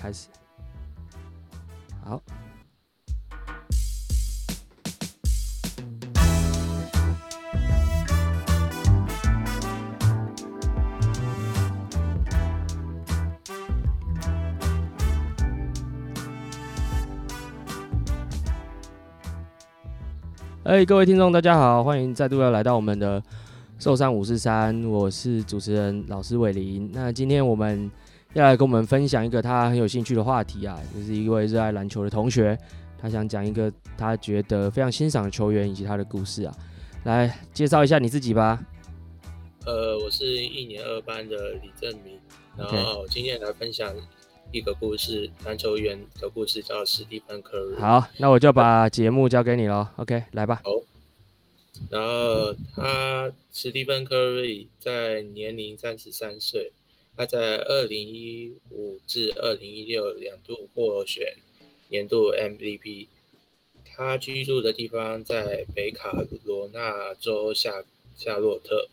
开始，好。哎，各位听众，大家好，欢迎再度要来到我们的寿山五四三，我是主持人老师伟林。那今天我们要来跟我们分享一个他很有兴趣的话题啊，就是一位热爱篮球的同学，他想讲一个他觉得非常欣赏的球员以及他的故事啊，来介绍一下你自己吧。呃，我是一年二班的李正明，然后今天来分享。一个故事，篮球员的故事叫史蒂芬·科瑞。好，那我就把节目交给你了。OK，来吧。好。然后他史蒂芬·科瑞在年龄三十三岁，他在二零一五至二零一六两度获选年度 MVP。他居住的地方在北卡罗纳州夏夏洛特。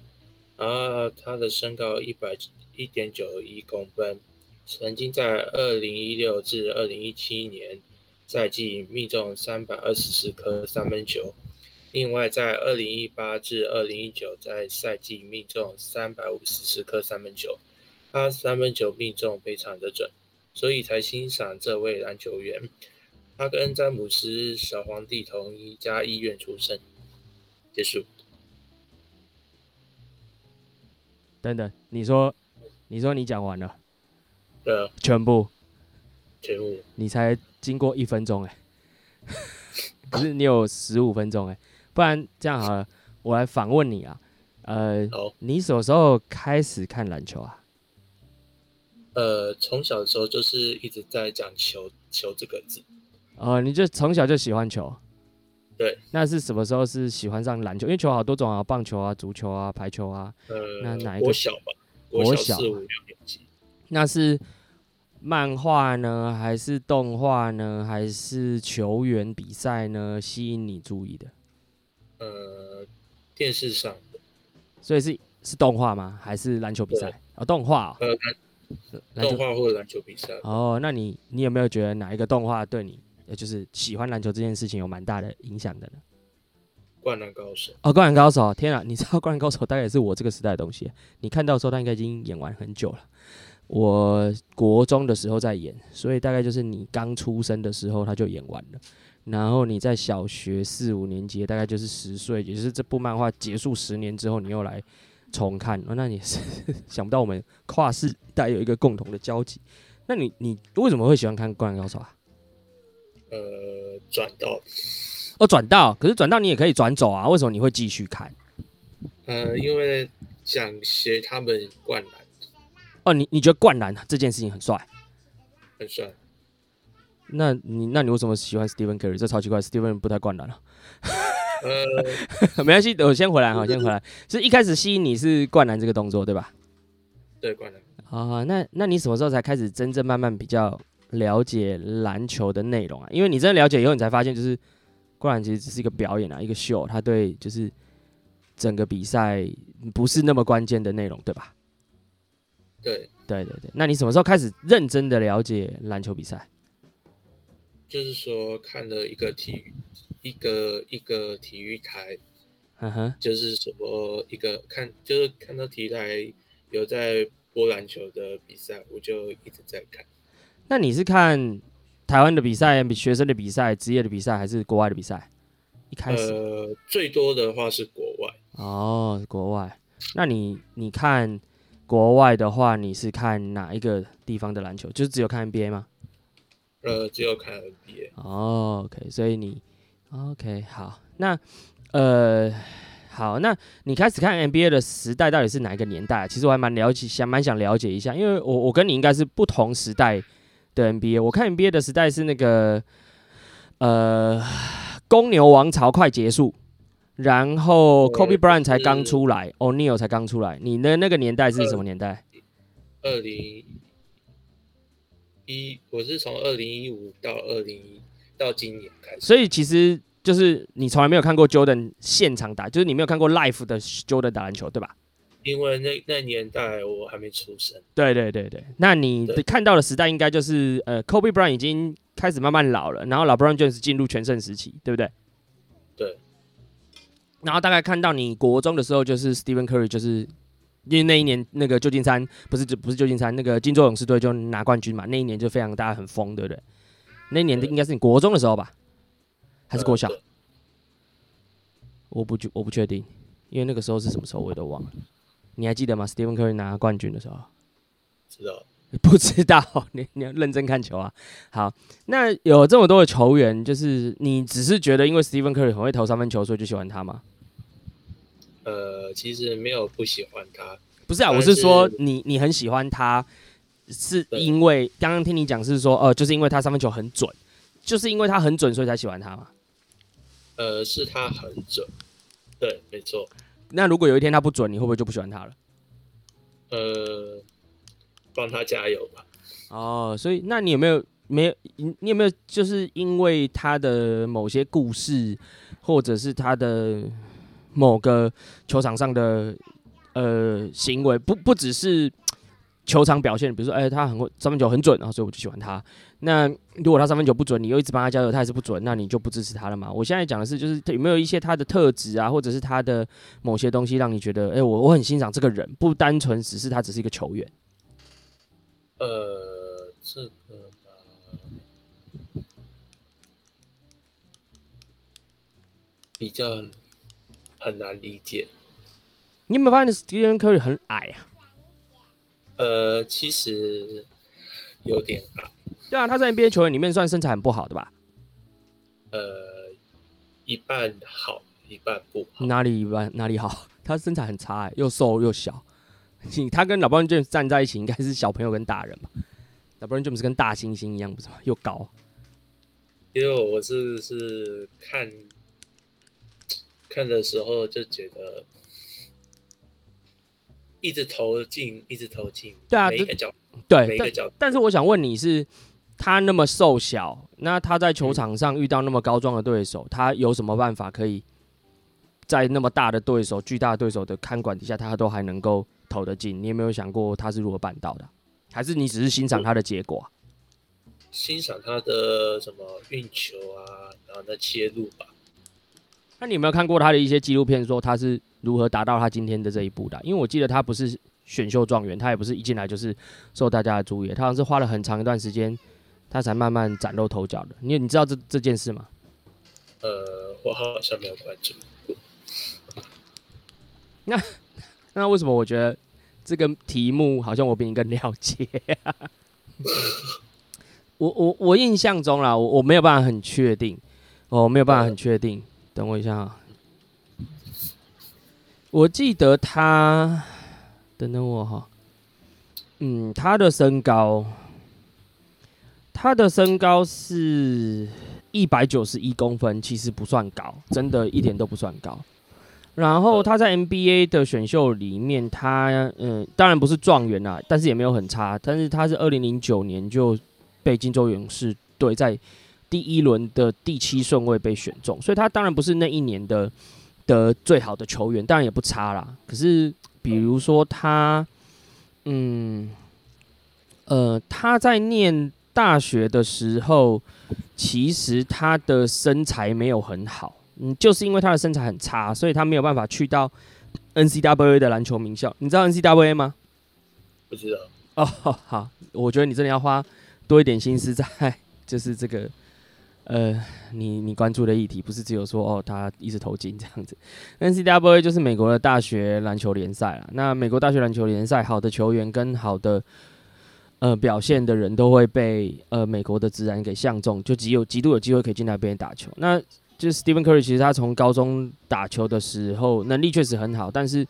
然后他的身高一百一点九一公分。曾经在二零一六至二零一七年赛季命中三百二十四颗三分球，另外在二零一八至二零一九在赛季命中三百五十四颗三分球，他三分球命中非常的准，所以才欣赏这位篮球员。他跟詹姆斯小皇帝同一家医院出生。结束。等等，你说，你说你讲完了。对啊，全部，全部，你才经过一分钟哎，可是你有十五分钟哎，不然这样好了，我来反问你啊，呃，你什么时候开始看篮球啊？呃，从小的时候就是一直在讲球球这个字，哦，你就从小就喜欢球，对，那是什么时候是喜欢上篮球？因为球好多种啊，棒球啊、足球啊、排球啊，呃，那哪一个？我小吧，我小四五六年级，那是。漫画呢，还是动画呢，还是球员比赛呢？吸引你注意的？呃，电视上的，所以是是动画吗？还是篮球比赛？啊，动画、哦。呃，动画或者篮球比赛。哦，那你你有没有觉得哪一个动画对你，就是喜欢篮球这件事情有蛮大的影响的呢？灌篮高手。哦，灌篮高手，天啊！你知道灌篮高手大概也是我这个时代的东西。你看到的时候，他应该已经演完很久了。我国中的时候在演，所以大概就是你刚出生的时候他就演完了，然后你在小学四五年级，大概就是十岁，也就是这部漫画结束十年之后，你又来重看，哦，那你是 想不到我们跨世代有一个共同的交集。那你你为什么会喜欢看《灌篮高手》啊？呃，转到，哦，转到，可是转到你也可以转走啊，为什么你会继续看？呃，因为想学他们灌篮。哦，你你觉得灌篮这件事情很帅，很帅？那你那你为什么喜欢 Stephen Curry？这超奇怪，Stephen 不太灌篮了。呃，没关系，我先回来哈，先回来。是一开始吸引你是灌篮这个动作，对吧？对，灌篮。啊，那那你什么时候才开始真正慢慢比较了解篮球的内容啊？因为你真的了解以后，你才发现就是灌篮其实只是一个表演啊，一个秀，它对就是整个比赛不是那么关键的内容，对吧？对对对对，那你什么时候开始认真的了解篮球比赛？就是说看了一个体育，一个一个体育台，嗯哼，就是什么一个看，就是看到体育台有在播篮球的比赛，我就一直在看。那你是看台湾的比赛、学生的比赛、职业的比赛，还是国外的比赛？一开始，呃，最多的话是国外。哦，国外。那你你看？国外的话，你是看哪一个地方的篮球？就是只有看 NBA 吗？呃，只有看 NBA。哦，OK，所以你 OK 好，那呃好，那你开始看 NBA 的时代到底是哪一个年代？其实我还蛮了解，想蛮想了解一下，因为我我跟你应该是不同时代的 NBA。我看 NBA 的时代是那个呃公牛王朝快结束。然后，Kobe Bryant 才刚出来，O'Neal 才刚出来。你的那个年代是什么年代？二零一，我是从二零一五到二零到今年开始。所以其实就是你从来没有看过 Jordan 现场打，就是你没有看过 Live 的 Jordan 打篮球，对吧？因为那那年代我还没出生。对对对对，那你看到的时代应该就是呃，Kobe Bryant 已经开始慢慢老了，然后 LeBron James 进入全盛时期，对不对？对。然后大概看到你国中的时候，就是 Stephen Curry，就是因为那一年那个旧金山不是不是旧金山那个金州勇士队就拿冠军嘛，那一年就非常大家很疯，对不对？那年的应该是你国中的时候吧，还是国小？我不我不确定，因为那个时候是什么时候我也都忘了。你还记得吗？Stephen Curry 拿冠军的时候，知道？不知道？你你要认真看球啊！好，那有这么多的球员，就是你只是觉得因为 Stephen Curry 很会投三分球，所以就喜欢他吗？呃，其实没有不喜欢他，不是啊，是我是说你你很喜欢他，是因为刚刚听你讲是说，呃，就是因为他三分球很准，就是因为他很准，所以才喜欢他吗？呃，是他很准，对，没错。那如果有一天他不准，你会不会就不喜欢他了？呃，帮他加油吧。哦，所以那你有没有没有你你有没有就是因为他的某些故事，或者是他的某个球场上的呃行为，不不只是球场表现，比如说哎、欸、他很会三分球很准，然后所以我就喜欢他。那如果他三分球不准，你又一直帮他加油，他还是不准，那你就不支持他了嘛？我现在讲的是，就是有没有一些他的特质啊，或者是他的某些东西，让你觉得，哎、欸，我我很欣赏这个人，不单纯只是他只是一个球员。呃，这个吧，比较很难理解。你有没有发现 Stephen Curry 很矮啊？呃，其实有点矮。对啊，他在 NBA 球员里面算身材很不好的吧？呃，一半好，一半不好。哪里一半？哪里好？他身材很差哎，又瘦又小。他跟 LeBron James 站在一起，应该是小朋友跟大人吧？LeBron James 跟大猩猩一样，不是吗？又高。因为我是是看看的时候就觉得一直投进，一直投进。对啊，每一个角，对，每一个角。但是我想问你是。他那么瘦小，那他在球场上遇到那么高壮的对手，他有什么办法可以在那么大的对手、巨大的对手的看管底下，他都还能够投得进？你有没有想过他是如何办到的？还是你只是欣赏他的结果？欣赏他的什么运球啊，然后的切入吧。那你有没有看过他的一些纪录片，说他是如何达到他今天的这一步的？因为我记得他不是选秀状元，他也不是一进来就是受大家的注意，他好像是花了很长一段时间。他才慢慢崭露头角的，你你知道这这件事吗？呃，我好像没有关注。那那为什么我觉得这个题目好像我比你更了解 啊？我我我印象中啦，我我没有办法很确定，我没有办法很确定。等我一下啊，我记得他，等等我哈，嗯，他的身高。他的身高是一百九十一公分，其实不算高，真的一点都不算高。然后他在 NBA 的选秀里面，他嗯，当然不是状元啦，但是也没有很差。但是他是二零零九年就被金州勇士队在第一轮的第七顺位被选中，所以他当然不是那一年的的最好的球员，当然也不差啦。可是比如说他，嗯，呃，他在念。大学的时候，其实他的身材没有很好，嗯，就是因为他的身材很差，所以他没有办法去到 N C W A 的篮球名校。你知道 N C W A 吗？不知道。哦，好，我觉得你真的要花多一点心思在，就是这个，呃，你你关注的议题，不是只有说哦，他一直投进这样子。NCAA 就是美国的大学篮球联赛啊。那美国大学篮球联赛，好的球员跟好的。呃，表现的人都会被呃美国的职篮给相中，就极有极度有机会可以进来别人打球。那就是 Stephen Curry，其实他从高中打球的时候能力确实很好，但是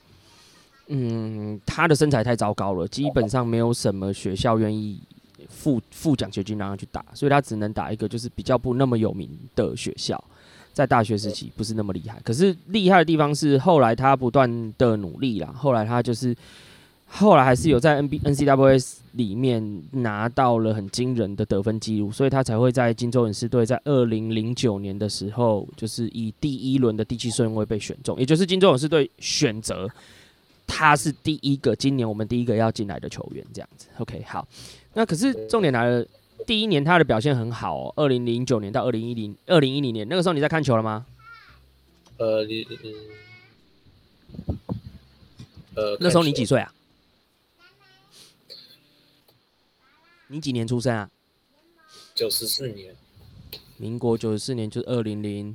嗯，他的身材太糟糕了，基本上没有什么学校愿意付付奖学金让他去打，所以他只能打一个就是比较不那么有名的学校，在大学时期不是那么厉害。可是厉害的地方是后来他不断的努力啦，后来他就是。后来还是有在 N B N C W S 里面拿到了很惊人的得分记录，所以他才会在金州勇士队在二零零九年的时候，就是以第一轮的第七顺位被选中，也就是金州勇士队选择他是第一个今年我们第一个要进来的球员，这样子。OK，好，那可是重点来了，第一年他的表现很好哦，二零零九年到二零一零二零一零年那个时候你在看球了吗？呃，你嗯，呃，那时候你几岁啊？你几年出生啊？九十四年，民国九十四年就是二零零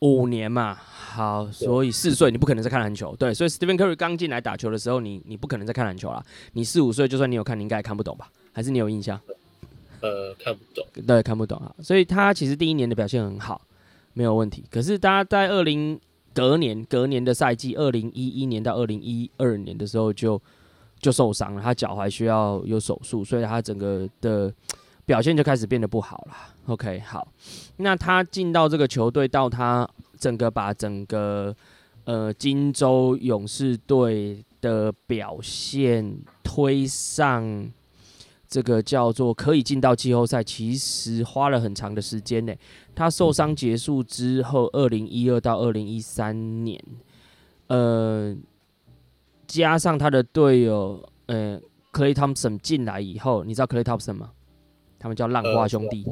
五年嘛。好，所以四岁你不可能在看篮球，对，所以 Stephen Curry 刚进来打球的时候，你你不可能在看篮球啦。你四五岁，就算你有看，你应该也看不懂吧？还是你有印象？呃，看不懂，对，看不懂啊。所以他其实第一年的表现很好，没有问题。可是大家在二零隔年隔年的赛季，二零一一年到二零一二年的时候就就受伤了，他脚踝需要有手术，所以他整个的表现就开始变得不好了。OK，好，那他进到这个球队，到他。整个把整个呃金州勇士队的表现推上这个叫做可以进到季后赛，其实花了很长的时间呢。他受伤结束之后，二零一二到二零一三年，呃，加上他的队友呃，Clay Thompson 进来以后，你知道 Clay Thompson 吗？他们叫浪花兄弟，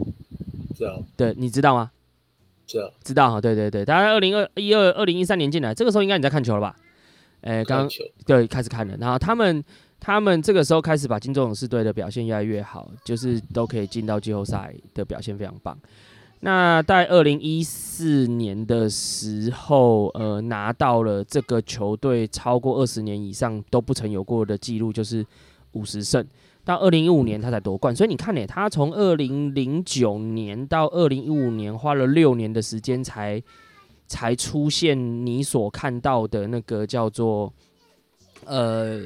知道？对，你知道吗？知道，知道哈，对对对，大概二零二一二二零一三年进来，这个时候应该你在看球了吧？哎、刚对开始看了，然后他们他们这个时候开始把金州勇士队的表现越来越好，就是都可以进到季后赛的表现非常棒。那在二零一四年的时候，呃，拿到了这个球队超过二十年以上都不曾有过的记录，就是五十胜。到二零一五年他才夺冠，所以你看呢，他从二零零九年到二零一五年花了六年的时间才才出现你所看到的那个叫做呃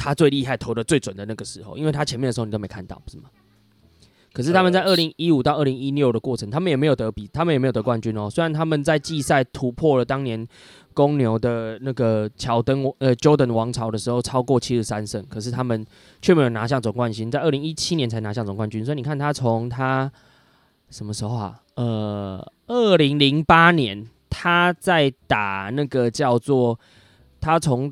他最厉害投的最准的那个时候，因为他前面的时候你都没看到，不是吗？可是他们在二零一五到二零一六的过程，他们也没有得比，他们也没有得冠军哦。虽然他们在季赛突破了当年。公牛的那个乔登呃 Jordan 王朝的时候超过七十三胜，可是他们却没有拿下总冠军，在二零一七年才拿下总冠军。所以你看他从他什么时候啊？呃，二零零八年他在打那个叫做他从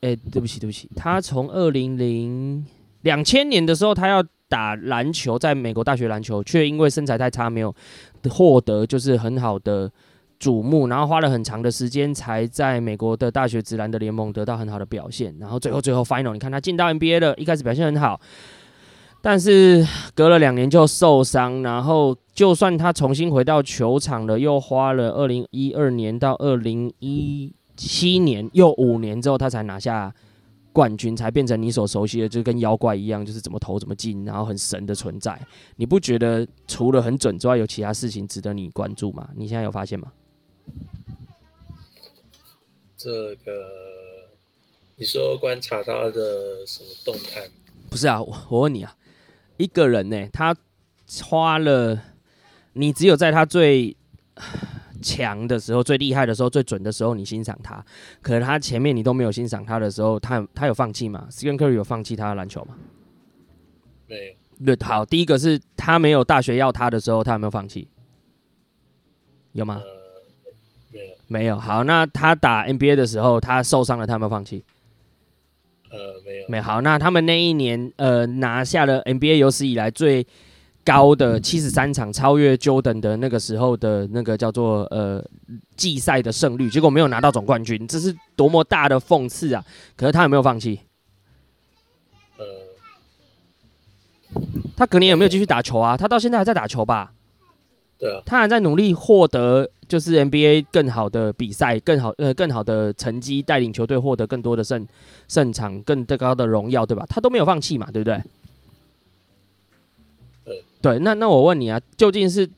哎、对不起对不起，他从二零零两千年的时候他要打篮球，在美国大学篮球，却因为身材太差没有获得就是很好的。瞩目，然后花了很长的时间才在美国的大学职篮的联盟得到很好的表现，然后最后最后 final，你看他进到 NBA 了，一开始表现很好，但是隔了两年就受伤，然后就算他重新回到球场了，又花了二零一二年到二零一七年又五年之后，他才拿下冠军，才变成你所熟悉的，就跟妖怪一样，就是怎么投怎么进，然后很神的存在。你不觉得除了很准之外，有其他事情值得你关注吗？你现在有发现吗？这个，你说观察他的什么动态？不是啊，我我问你啊，一个人呢，他花了，你只有在他最强的时候、最厉害的时候、最准的时候，你欣赏他，可是他前面你都没有欣赏他的时候，他他有放弃吗？Stephen Curry 有放弃他的篮球吗？没有。对，好，第一个是他没有大学要他的时候，他有没有放弃？有吗？呃没有，好，那他打 NBA 的时候，他受伤了，他有没有放弃？呃，没有，没有。好，那他们那一年，呃，拿下了 NBA 有史以来最高的七十三场，超越 Jordan 的那个时候的那个叫做呃季赛的胜率，结果没有拿到总冠军，这是多么大的讽刺啊！可是他有没有放弃？呃，他隔年有没有继续打球啊？他到现在还在打球吧？对啊，他还在努力获得就是 NBA 更好的比赛，更好呃更好的成绩，带领球队获得更多的胜胜场，更高的荣耀，对吧？他都没有放弃嘛，对不对？对，那那我问你啊，究竟是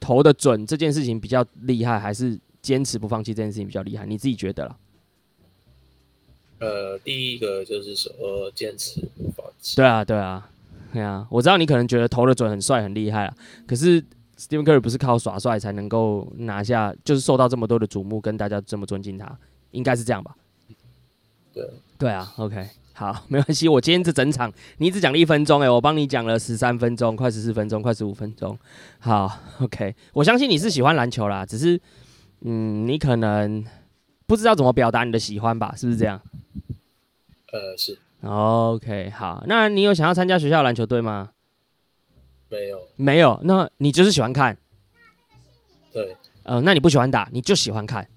投的准这件事情比较厉害，还是坚持不放弃这件事情比较厉害？你自己觉得啦？呃，第一个就是说坚持不放弃。对啊，对啊，对啊，我知道你可能觉得投的准很帅很厉害啊，可是。Stephen Curry 不是靠耍帅才能够拿下，就是受到这么多的瞩目，跟大家这么尊敬他，应该是这样吧？对，对啊，OK，好，没关系。我今天这整场你只讲了一分钟，诶，我帮你讲了十三分钟，快十四分钟，快十五分钟。好，OK，我相信你是喜欢篮球啦，只是，嗯，你可能不知道怎么表达你的喜欢吧？是不是这样？呃，是。OK，好，那你有想要参加学校篮球队吗？没有，没有。那你就是喜欢看？对。呃，那你不喜欢打，你就喜欢看？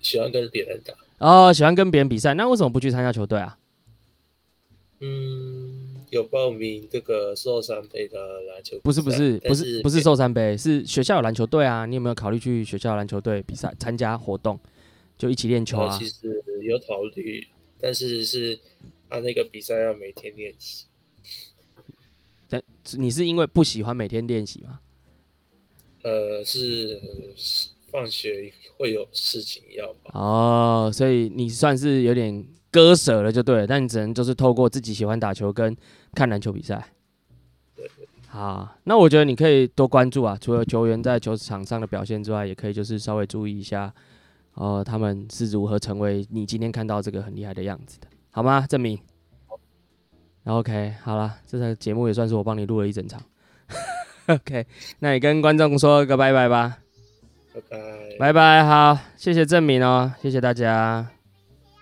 喜欢跟别人打。哦，喜欢跟别人比赛，那为什么不去参加球队啊？嗯，有报名这个寿山杯的篮球。不是不是不是不是寿山杯，是学校有篮球队啊。你有没有考虑去学校篮球队比赛参加活动，就一起练球啊？其实有考虑，但是是他那个比赛要每天练习。但你是因为不喜欢每天练习吗？呃，是放学会有事情要吧。哦，所以你算是有点。割舍了就对了，但你只能就是透过自己喜欢打球跟看篮球比赛。好，那我觉得你可以多关注啊，除了球员在球场上的表现之外，也可以就是稍微注意一下，呃，他们是如何成为你今天看到这个很厉害的样子的，好吗？证明。OK，好了，这场节目也算是我帮你录了一整场。OK，那你跟观众说个拜拜吧。拜拜。拜拜，好，谢谢证明哦，谢谢大家。